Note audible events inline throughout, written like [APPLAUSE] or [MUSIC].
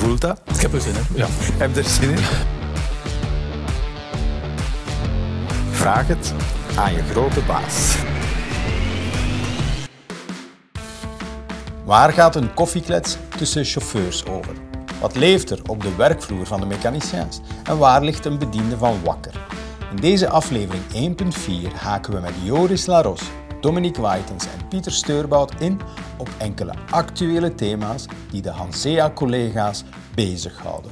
voelt dat? Ik heb er zin in. Ja. Heb je er zin in? Vraag het aan je grote baas. Waar gaat een koffieklets tussen chauffeurs over? Wat leeft er op de werkvloer van de mechaniciens? En waar ligt een bediende van wakker? In deze aflevering 1.4 haken we met Joris Laros, Dominique Waitens en Pieter Steurbout in op enkele actuele thema's die de Hansea-collega's bezighouden.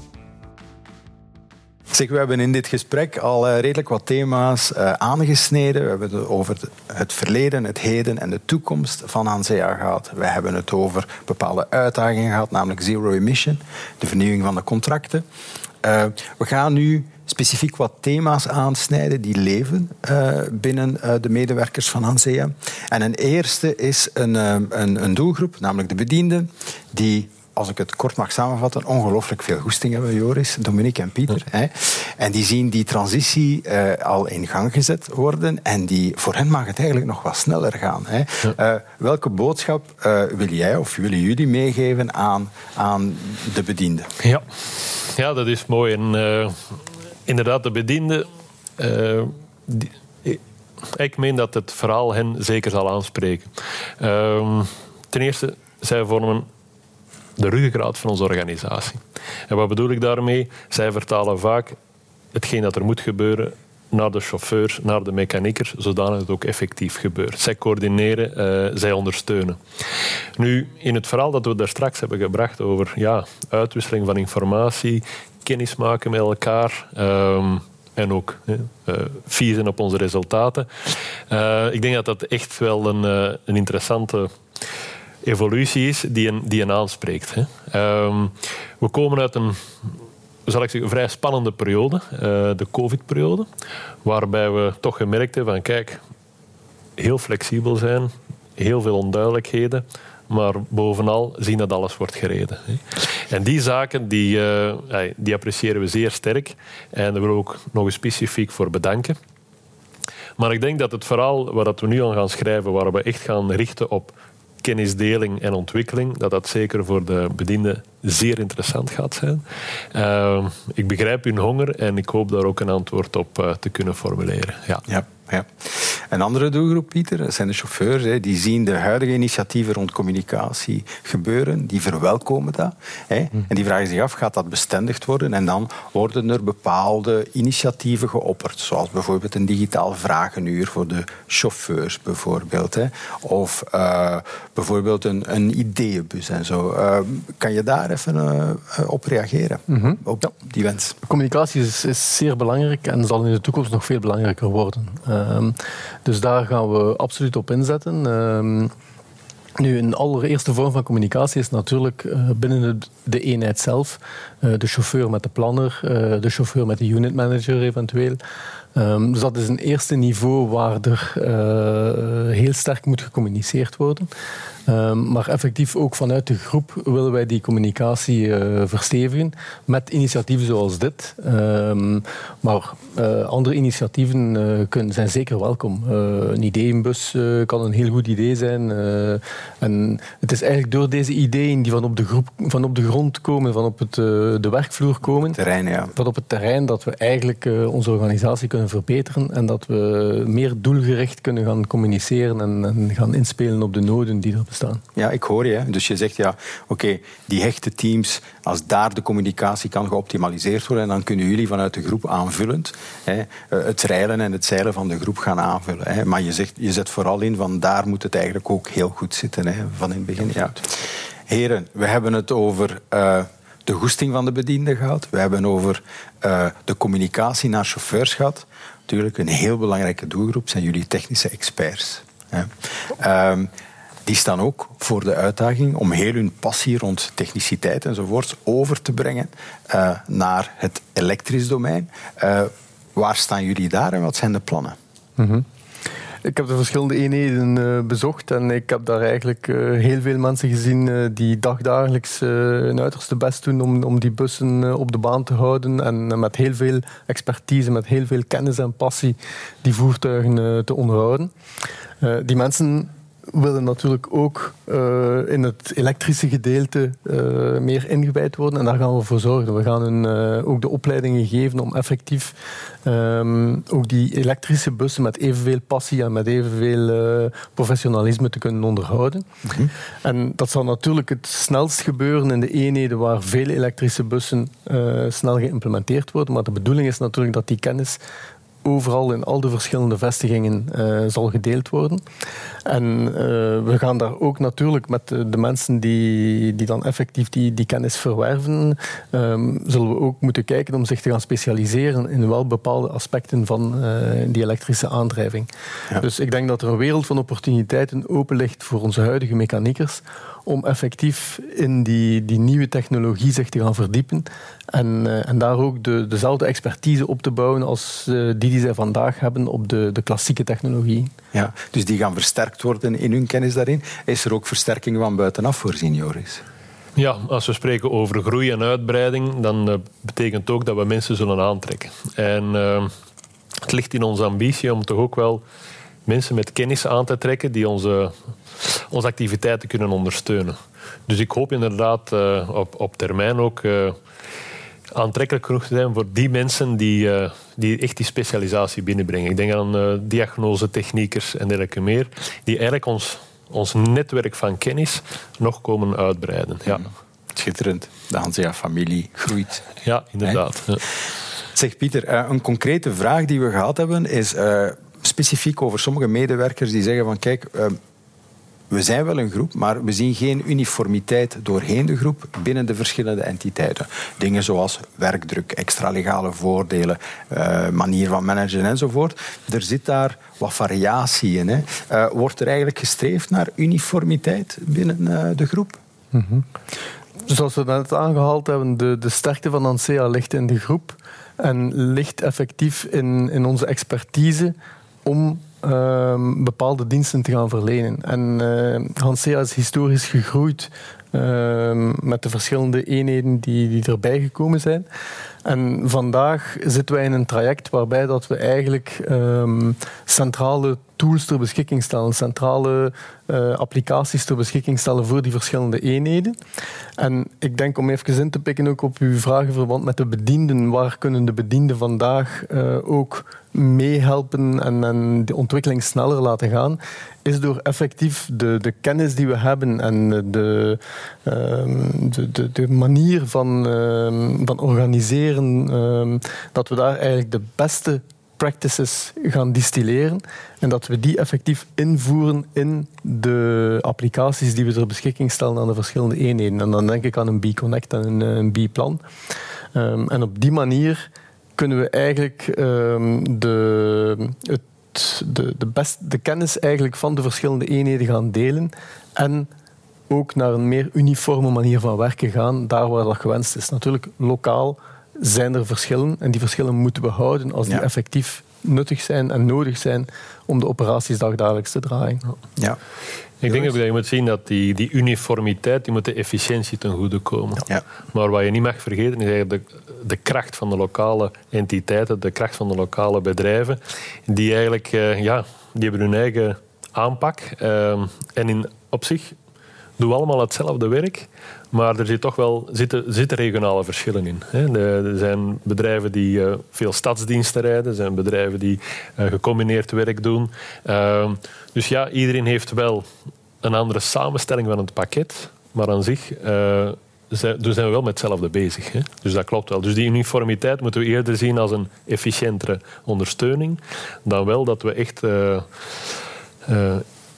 Zeg, we hebben in dit gesprek al uh, redelijk wat thema's uh, aangesneden. We hebben het over het verleden, het heden en de toekomst van Hansea gehad. We hebben het over bepaalde uitdagingen gehad, namelijk zero emission, de vernieuwing van de contracten. Uh, we gaan nu specifiek wat thema's aansnijden die leven uh, binnen uh, de medewerkers van Hansea. En een eerste is een, een, een doelgroep, namelijk de bedienden, die als ik het kort mag samenvatten, ongelooflijk veel goesting hebben, Joris, Dominique en Pieter. Hè. En die zien die transitie uh, al in gang gezet worden en die, voor hen mag het eigenlijk nog wat sneller gaan. Hè. Ja. Uh, welke boodschap uh, wil jij of willen jullie meegeven aan, aan de bedienden? Ja. ja, dat is mooi. En inderdaad, de bedienden... Die, ik meen dat het verhaal hen zeker zal aanspreken. Ehm, ten eerste, zij vormen de ruggengraat van onze organisatie. En wat bedoel ik daarmee? Zij vertalen vaak hetgeen dat er moet gebeuren naar de chauffeurs, naar de mechaniekers, zodat het ook effectief gebeurt. Zij coördineren, uh, zij ondersteunen. Nu, in het verhaal dat we daar straks hebben gebracht over ja, uitwisseling van informatie, kennis maken met elkaar, um, en ook uh, fier zijn op onze resultaten. Uh, ik denk dat dat echt wel een, uh, een interessante evolutie is die een, die een aanspreekt. Hè. Um, we komen uit een zal ik zeggen, vrij spannende periode, de COVID-periode, waarbij we toch gemerkt hebben van kijk, heel flexibel zijn, heel veel onduidelijkheden, maar bovenal zien dat alles wordt gereden. En die zaken die, uh, die appreciëren we zeer sterk en daar willen we ook nog eens specifiek voor bedanken. Maar ik denk dat het verhaal waar we nu aan gaan schrijven, waar we echt gaan richten op kennisdeling en ontwikkeling, dat dat zeker voor de bedienden zeer interessant gaat zijn. Uh, ik begrijp hun honger en ik hoop daar ook een antwoord op uh, te kunnen formuleren. Ja. ja. Ja. Een andere doelgroep, Pieter, zijn de chauffeurs. Hè. Die zien de huidige initiatieven rond communicatie gebeuren. Die verwelkomen dat. Hè. Hm. En die vragen zich af, gaat dat bestendigd worden? En dan worden er bepaalde initiatieven geopperd. Zoals bijvoorbeeld een digitaal vragenuur voor de chauffeurs, bijvoorbeeld. Hè. Of uh, bijvoorbeeld een, een ideeënbus en zo. Uh, kan je daar even uh, op reageren? Mm -hmm. Op ja. die wens. Communicatie is, is zeer belangrijk en zal in de toekomst nog veel belangrijker worden. Dus daar gaan we absoluut op inzetten. Um, nu, een allereerste vorm van communicatie is natuurlijk uh, binnen de, eenheid zelf. Uh, de chauffeur met de planner, uh, de chauffeur met de unit manager eventueel. Um, dus dat is een eerste niveau waar er heel sterk moet gecommuniceerd worden. Um, maar effectief ook vanuit de groep willen wij die communicatie verstevigen met initiatieven zoals dit. Um, maar andere initiatieven zijn zeker welkom. een ideeënbus kan een heel goed idee zijn. en het is eigenlijk door deze ideeën die van op de, groep, van op de grond komen, van op het, de werkvloer komen, terrein, ja. van op het terrein, dat we eigenlijk onze organisatie kunnen verbeteren en dat we meer doelgericht kunnen gaan communiceren en, en gaan inspelen op de noden die er bestaan. Ja, ik hoor je. Dus je zegt ja, oké, die hechte teams, als daar de communicatie kan geoptimaliseerd worden, dan kunnen jullie vanuit de groep aanvullend hè, eh, het rijlen en het zeilen van de groep gaan aanvullen. Hè. Maar je, zegt, je zet vooral in van daar moet het eigenlijk ook heel goed zitten hè, van in het begin. Ja. Heren, we hebben het over uh, de goesting van de bediende gehad. We hebben over uh, de communicatie naar chauffeurs gehad. Natuurlijk, een heel belangrijke doelgroep zijn jullie technische experts. Um, die staan ook voor de uitdaging om heel hun passie rond techniciteit enzovoort over te brengen uh, naar het elektrisch domein. Uh, waar staan jullie daar en wat zijn de plannen? Mm. Ik heb de verschillende eenheden uh, bezocht en ik heb daar eigenlijk heel veel mensen gezien die dagdagelijks hun uiterste best doen om, om die bussen op de baan te houden en met heel veel expertise, met heel veel kennis en passie die voertuigen te onderhouden. die mensen willen natuurlijk ook uh, in het elektrische gedeelte uh, meer ingewijd worden. En daar gaan we voor zorgen. We gaan hun uh, ook de opleidingen geven om effectief um, ook die elektrische bussen met evenveel passie en met evenveel professionalisme te kunnen onderhouden. Mm -hmm. En dat zal natuurlijk het snelst gebeuren in de eenheden waar veel elektrische bussen snel geïmplementeerd worden. Maar de bedoeling is natuurlijk dat die kennis overal in al de verschillende vestigingen uh, zal gedeeld worden. En uh, we gaan daar ook natuurlijk met de, de, mensen die, die dan effectief die, die kennis verwerven, um, zullen we ook moeten kijken om zich te gaan specialiseren in wel bepaalde aspecten van uh, die elektrische aandrijving. Ja. Dus ik denk dat er een wereld van opportuniteiten open ligt voor onze huidige mechaniekers om effectief in die, die nieuwe technologie zich te gaan verdiepen en, uh, en daar ook de, dezelfde expertise op te bouwen als uh, die die zij vandaag hebben op de, de klassieke technologie. Ja, dus die gaan versterkt worden in hun kennis daarin. Is er ook versterking van buitenaf voorzien, Joris? Ja, als we spreken over groei en uitbreiding, dan uh, betekent ook dat we mensen zullen aantrekken. En het ligt in onze ambitie om toch ook wel mensen met kennis aan te trekken die onze, onze activiteiten kunnen ondersteunen. Dus ik hoop inderdaad uh, op, op termijn ook uh, aantrekkelijk genoeg te zijn voor die mensen die, uh, die echt die specialisatie binnenbrengen. Ik denk aan diagnosetechniekers en dergelijke meer, die eigenlijk ons, ons netwerk van kennis nog komen uitbreiden. Ja. Schitterend. De Hansia-familie groeit. Ja, inderdaad. Ja. Zeg Pieter, een concrete vraag die we gehad hebben is specifiek over sommige medewerkers die zeggen van kijk, ehm, we zijn wel een groep, maar we zien geen uniformiteit doorheen de groep binnen de verschillende entiteiten. Dingen zoals werkdruk, extra legale voordelen, uh, manier van managen enzovoort. Er zit daar wat variatie in. Hè. Uh, wordt er eigenlijk gestreefd naar uniformiteit binnen uh, de groep? -hmm. Zoals we net aangehaald hebben, de, de sterkte van ANSEA ligt in de groep en ligt effectief in, in onze expertise om uh, bepaalde diensten te gaan verlenen. En uh, Hansea is historisch gegroeid uh, met de verschillende eenheden die, die erbij gekomen zijn. En vandaag zitten wij in een traject waarbij dat we eigenlijk um, centrale tools ter beschikking stellen, centrale uh, applicaties ter beschikking stellen voor die verschillende eenheden. En ik denk om even in te pikken ook op uw vragen verband met de bedienden, waar kunnen de bedienden vandaag uh, ook meehelpen en, de ontwikkeling sneller laten gaan, is door effectief de, de kennis die we hebben en de, um, de, de, de, manier van, um, van organiseren, um, dat we daar eigenlijk de beste practices gaan distilleren en dat we die effectief invoeren in de applicaties die we ter beschikking stellen aan de verschillende eenheden. En dan denk ik aan een B-Connect en een, een B-plan. Um, en op die manier kunnen we eigenlijk um, de, het, de, de, best, de kennis eigenlijk van de verschillende eenheden gaan delen en ook naar een meer uniforme manier van werken gaan, daar waar dat gewenst is. Natuurlijk, lokaal zijn er verschillen en die verschillen moeten we houden als die ja. effectief nuttig zijn en nodig zijn om de operaties dagelijks te draaien. Ja. Ik denk ook dat je moet zien dat die, die uniformiteit, die moet de efficiëntie ten goede komen. Ja. Maar wat je niet mag vergeten is eigenlijk de, de kracht van de lokale entiteiten, de kracht van de lokale bedrijven, die eigenlijk, uh, ja, die hebben hun eigen aanpak. Uh, en in, op zich doen we allemaal hetzelfde werk, maar er zit toch wel, zitten, zitten regionale verschillen in. Er zijn bedrijven die uh, veel stadsdiensten rijden, er zijn bedrijven die uh, gecombineerd werk doen. Uh, dus ja, iedereen heeft wel een andere samenstelling van het pakket, maar aan zich uh, zijn, dus zijn we wel met hetzelfde bezig. Dus dat klopt wel. Dus die uniformiteit moeten we eerder zien als een efficiëntere ondersteuning, dan wel dat we echt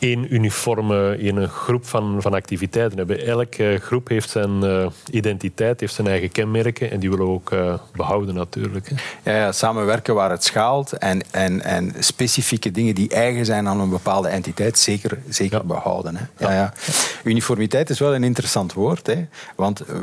één uniforme in een groep van, van activiteiten hebben. Elke groep heeft zijn uh, identiteit, heeft zijn eigen kenmerken en die willen we ook uh, behouden natuurlijk. Ja, ja, samenwerken waar het schaalt en, en, en specifieke dingen die eigen zijn aan een bepaalde entiteit zeker, zeker ja. behouden. Hè. Ja. Ja, Uniformiteit is wel een interessant woord, hè, want uh,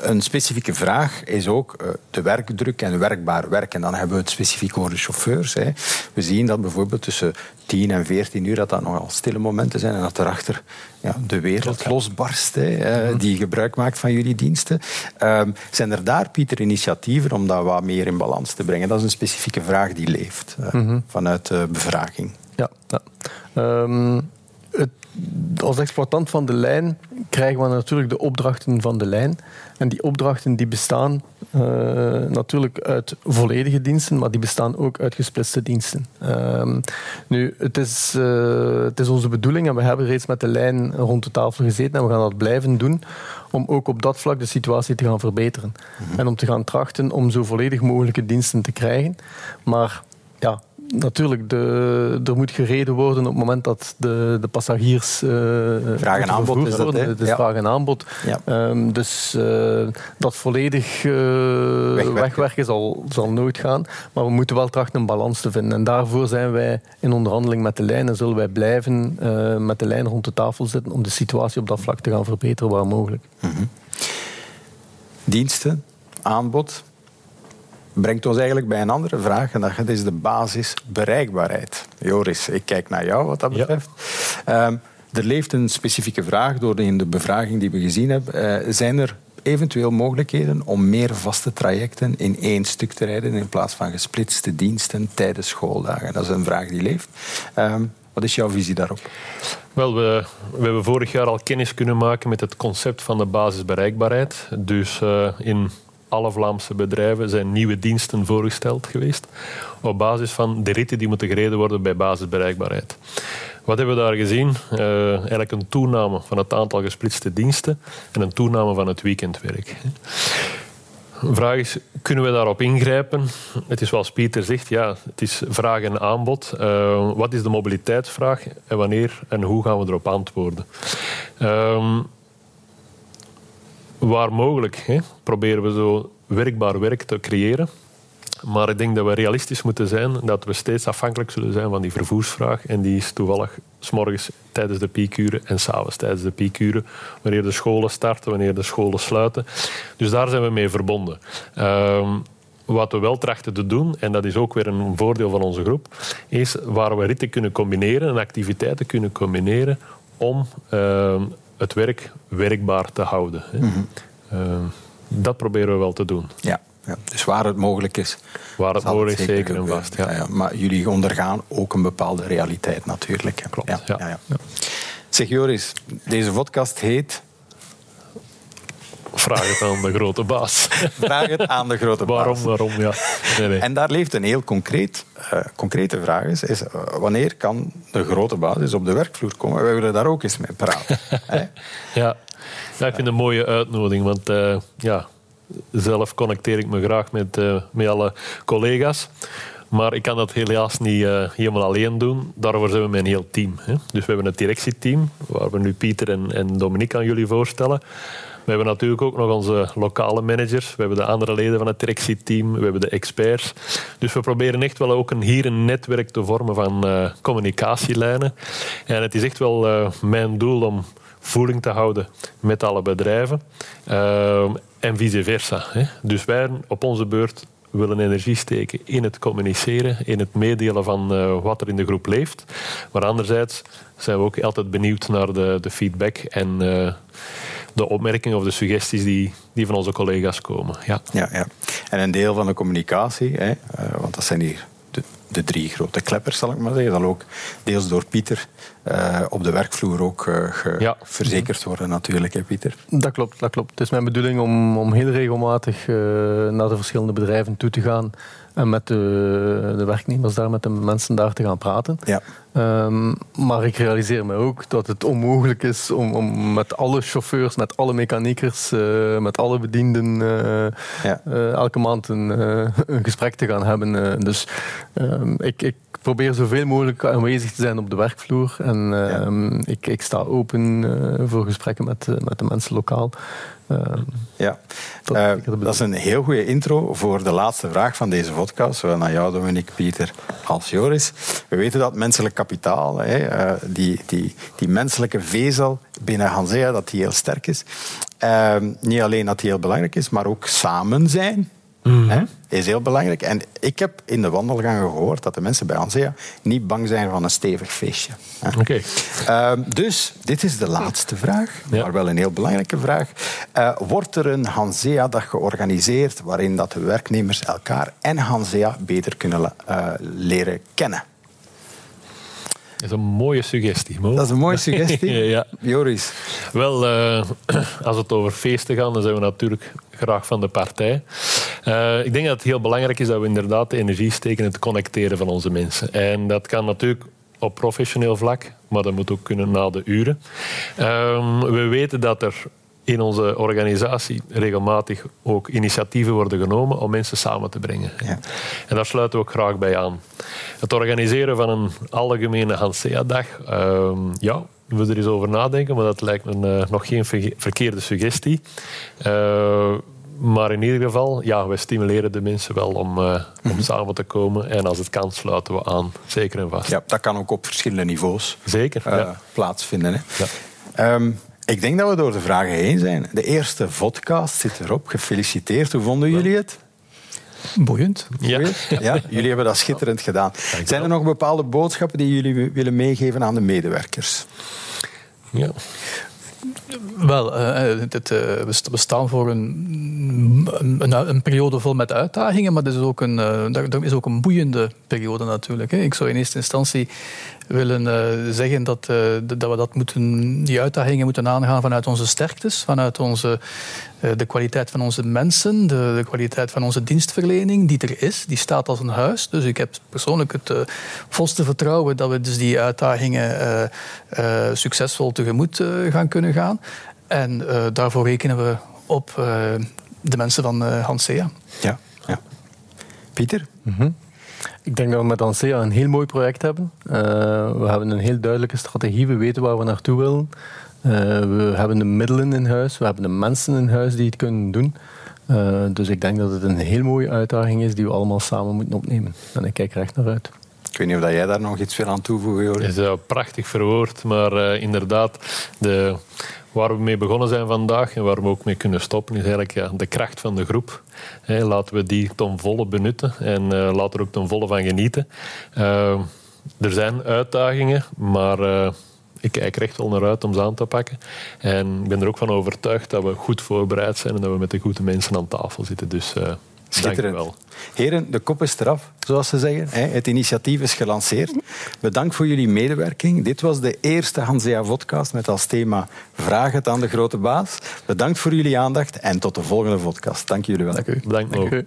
een specifieke vraag is ook uh, de werkdruk en werkbaar werk. En dan hebben we het specifiek over de chauffeurs. Hè. We zien dat bijvoorbeeld tussen 10 en 14 uur dat dat nogal stille momenten zijn en dat erachter ja, de wereld losbarst hè, uh, die gebruik maakt van jullie diensten. Uh, zijn er daar, Pieter, initiatieven om dat wat meer in balans te brengen? Dat is een specifieke vraag die leeft uh, mm -hmm. vanuit de bevraging. Ja, ja. Um het, als exploitant van de lijn krijgen we natuurlijk de opdrachten van de lijn. En die opdrachten die bestaan uh, natuurlijk uit volledige diensten, maar die bestaan ook uit gesplitste diensten. Uh, nu, het is, uh, het is onze bedoeling, en we hebben reeds met de lijn rond de tafel gezeten, en we gaan dat blijven doen, om ook op dat vlak de situatie te gaan verbeteren. Mhm. En om te gaan trachten om zo volledig mogelijke diensten te krijgen. Maar ja, natuurlijk, de, er moet gereden worden op het moment dat de, de passagiers. Uh, vraag en aanbod is dat, hè? Dus vraag en aanbod. Um, dus uh, dat volledig uh, wegwerken, wegwerken zal, zal nooit gaan. Maar we moeten wel trachten een balans te vinden. En daarvoor zijn wij in onderhandeling met de lijn en zullen wij blijven met de lijn rond de tafel zitten om de situatie op dat vlak te gaan verbeteren waar mogelijk. Mm -hmm. Diensten, aanbod, brengt ons eigenlijk bij een andere vraag. En dat is de basisbereikbaarheid. Joris, ik kijk naar jou wat dat betreft. Ehm, er leeft een specifieke vraag door in de bevraging die we gezien hebben. Uh, zijn er eventueel mogelijkheden om meer vaste trajecten in één stuk te rijden in plaats van gesplitste diensten tijdens schooldagen? Dat is een vraag die leeft. Ehm, wat is jouw visie daarop? Wel, we, we, hebben vorig jaar al kennis kunnen maken met het concept van de basisbereikbaarheid. Dus uh, in alle Vlaamse bedrijven zijn nieuwe diensten voorgesteld geweest op basis van de ritten die moeten gereden worden bij basisbereikbaarheid. Wat hebben we daar gezien? Uh, eigenlijk een toename van het aantal gesplitste diensten en een toename van het weekendwerk. De vraag is, kunnen we daarop ingrijpen? Het is zoals Pieter zegt, ja, het is vraag en aanbod. Uh, wat is de mobiliteitsvraag en wanneer en hoe gaan we erop antwoorden? Uh, waar mogelijk hè, proberen we zo werkbaar werk te creëren. Maar ik denk dat we realistisch moeten zijn dat we steeds afhankelijk zullen zijn van die vervoersvraag. En die is toevallig s morgens tijdens de piekuren en s'avonds tijdens de piekuren. Wanneer de scholen starten, wanneer de scholen sluiten. Dus daar zijn we mee verbonden. Um, wat we wel trachten te doen, en dat is ook weer een voordeel van onze groep, is waar we ritten kunnen combineren en activiteiten kunnen combineren om uh, het werk werkbaar te houden. Mm dat proberen we wel te doen. Ja. Ja, dus waar het mogelijk is. Waar het mogelijk is, zeker en vast. Ja. Ja, maar jullie ondergaan ook een bepaalde realiteit natuurlijk. Klopt. Ja, ja. Zeg Joris, deze podcast heet Vraag het aan de grote baas. Vraag het aan de grote baas. Waarom, waarom, ja. Nee, nee. En daar leeft een heel concreet, uh, concrete vraag. Is, is uh, wanneer kan de grote baas op de werkvloer komen? We willen daar ook eens mee praten. [LAUGHS] ja. ja, ik vind het een mooie uitnodiging. Want uh, ja, zelf connecteer ik me graag met, met alle collega's. Maar ik kan dat helaas niet uh, helemaal alleen doen. Daarvoor zijn we met een heel team. Hè. Dus we hebben een directieteam, waar we nu Pieter en, en Dominique aan jullie voorstellen. We hebben natuurlijk ook nog onze lokale managers. We hebben de andere leden van het directieteam. We hebben de experts. Dus we proberen echt wel ook een, hier een netwerk te vormen van uh, communicatielijnen. En het is echt wel uh, mijn doel om voeling te houden met alle bedrijven. Uh, en vice versa. Hè. Dus wij op onze beurt willen energie steken in het communiceren, in het meedelen van wat er in de groep leeft. Maar anderzijds zijn we ook altijd benieuwd naar de, de feedback en uh, de opmerkingen of de suggesties die, die van onze collega's komen. Ja. Ja, ja. En een deel van de communicatie, hè, uh, want dat zijn hier de, de, drie grote kleppers, zal ik maar zeggen, zal ook deels door Pieter uh, op de werkvloer ook uh, ja. verzekerd worden natuurlijk, hè, Pieter? Dat klopt, dat klopt. Het is mijn bedoeling om, om heel regelmatig naar de verschillende bedrijven toe te gaan en met de, de, werknemers daar, met de mensen daar te gaan praten. Ja. Um, maar ik realiseer me ook dat het onmogelijk is om, om met alle chauffeurs, met alle mechaniekers, uh, met alle bedienden uh, ja. uh, elke maand een, een, gesprek te gaan hebben. dus um, ik, ik, probeer zoveel mogelijk aanwezig te zijn op de werkvloer. En ja. um, ik, ik, sta open voor gesprekken met, met de mensen lokaal. Uh, ja, dat, uh, dat, is een heel goede intro voor de laatste vraag van deze podcast. Zowel naar jou, Dominique, Pieter als Joris. We weten dat menselijk kapitaal, hè, uh, die, die, die menselijke vezel binnen Hansea, dat die heel sterk is. Niet alleen dat die heel belangrijk is, maar ook samen zijn. Mm. Hè, is heel belangrijk. En ik heb in de wandelgangen gehoord dat de mensen bij Hansea niet bang zijn van een stevig feestje. Oké. Okay. Uh, dus dit is de laatste vraag, ja. maar wel een heel belangrijke vraag. Uh, wordt er een Hansea-dag georganiseerd waarin dat de werknemers elkaar en Hansea beter kunnen uh, leren kennen? Dat is een mooie suggestie. Mo. Dat is een mooie [LAUGHS] suggestie. ja. Joris. Wel, uh, [CLEARS THROAT] als het over feesten gaat, dan zijn we natuurlijk graag van de partij. Uh, ik denk dat het heel belangrijk is dat we inderdaad de energie steken in het connecteren van onze mensen. En dat kan natuurlijk op professioneel vlak, maar dat moet ook kunnen na de uren. Uh, we weten dat er in onze organisatie regelmatig ook initiatieven worden genomen om mensen samen te brengen. Ja. En daar sluiten we ook graag bij aan. Het organiseren van een algemene Hansea-dag, uh, ja, we er eens over nadenken, maar dat lijkt me uh, nog geen verkeerde suggestie. Uh, maar in ieder geval, ja, we stimuleren de mensen wel om, uh, om mhm. samen te komen. En als het kan, sluiten we aan. Zeker en vast. Ja, dat kan ook op verschillende niveaus Zeker, ja. plaatsvinden. Hè. Ja. Um, ik denk dat we door de vragen heen zijn. De eerste podcast zit erop. Gefeliciteerd. Hoe vonden jullie het? Boeiend. Ja. [LAUGHS] ja. Jullie hebben dat schitterend gedaan. Zijn er nog bepaalde boodschappen die jullie willen meegeven aan de medewerkers? Ja. Wel, uh, het, uh, we staan voor een, een, een, periode vol met uitdagingen, maar dat is ook een, dat is ook een boeiende periode natuurlijk. Ik zou in eerste instantie willen uh, zeggen dat, uh, dat we dat moeten, die uitdagingen moeten aangaan vanuit onze sterktes, vanuit onze, uh, de kwaliteit van onze mensen, de, de, kwaliteit van onze dienstverlening, die er is, die staat als een huis. Dus ik heb persoonlijk het volste vertrouwen dat we dus die uitdagingen succesvol tegemoet gaan kunnen gaan. En daarvoor rekenen we op de mensen van Hansea. Ja, ja. Pieter? Mm -hmm. Ik denk dat we met ANSEA een heel mooi project hebben. Uh, we hebben een heel duidelijke strategie. We weten waar we naartoe willen. Uh, we hebben de middelen in huis. We hebben de mensen in huis die het kunnen doen. Uh, dus ik denk dat het een heel mooie uitdaging is die we allemaal samen moeten opnemen. En ik kijk er echt naar uit. Ik weet niet of jij daar nog iets wil aan toevoegen, Joris. Het is prachtig verwoord, maar inderdaad, de, waar we mee begonnen zijn vandaag en waar we ook mee kunnen stoppen, is eigenlijk ja, de kracht van de groep. laten we die ten volle benutten en uh, laten er ook ten volle van genieten. Uh, er zijn uitdagingen, maar uh, ik kijk er echt wel naar uit om ze aan te pakken. En ik ben er ook van overtuigd dat we goed voorbereid zijn en dat we met de goede mensen aan tafel zitten. Dus Schitterend. Heren, de kop is eraf, zoals ze zeggen. Het initiatief is gelanceerd. Bedankt voor jullie medewerking. Dit was de eerste Hansea podcast met als thema Vraag het aan de grote baas. Bedankt voor jullie aandacht en tot de volgende podcast. Dank jullie wel. Dank u. Bedankt. Dank u.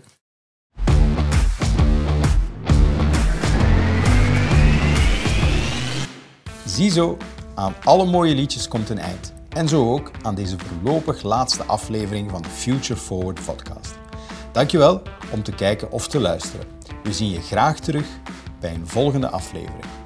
Ziezo, aan alle mooie liedjes komt een eind. En zo ook aan deze voorlopig laatste aflevering van de Future Forward podcast. Dankjewel om te kijken of te luisteren. We zien je graag terug bij een volgende aflevering.